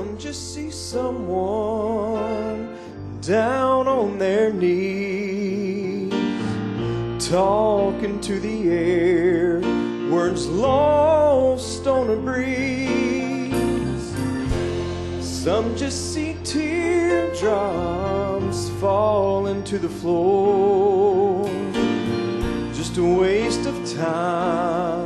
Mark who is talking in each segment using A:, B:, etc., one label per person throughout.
A: Come just see someone down on their knees, talking to the air, words lost on a breeze. Some just see teardrops falling to the floor, just a waste of time.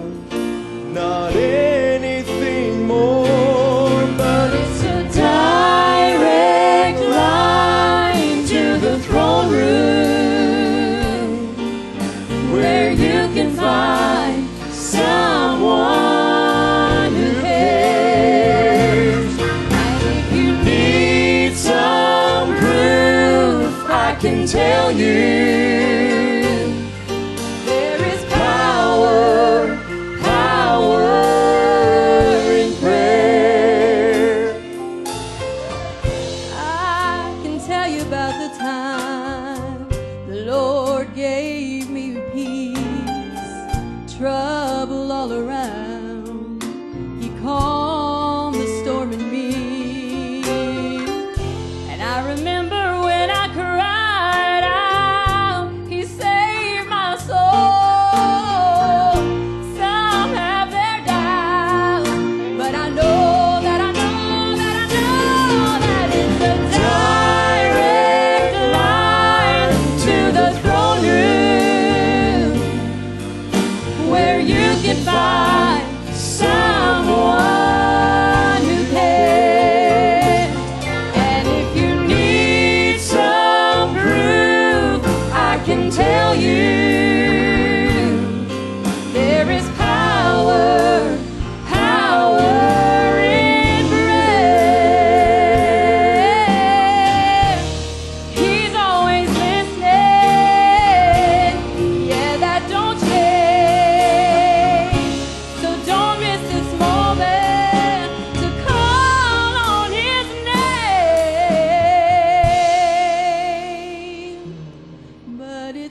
B: I can tell you there is power, power in prayer. I can tell you about the time the Lord gave me peace, trouble all around.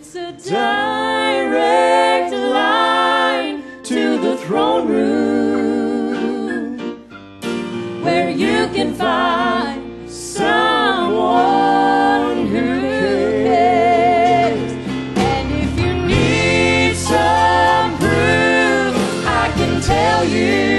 B: It's a direct line to the throne room where you can find someone who cares. And if you need some proof, I can tell you.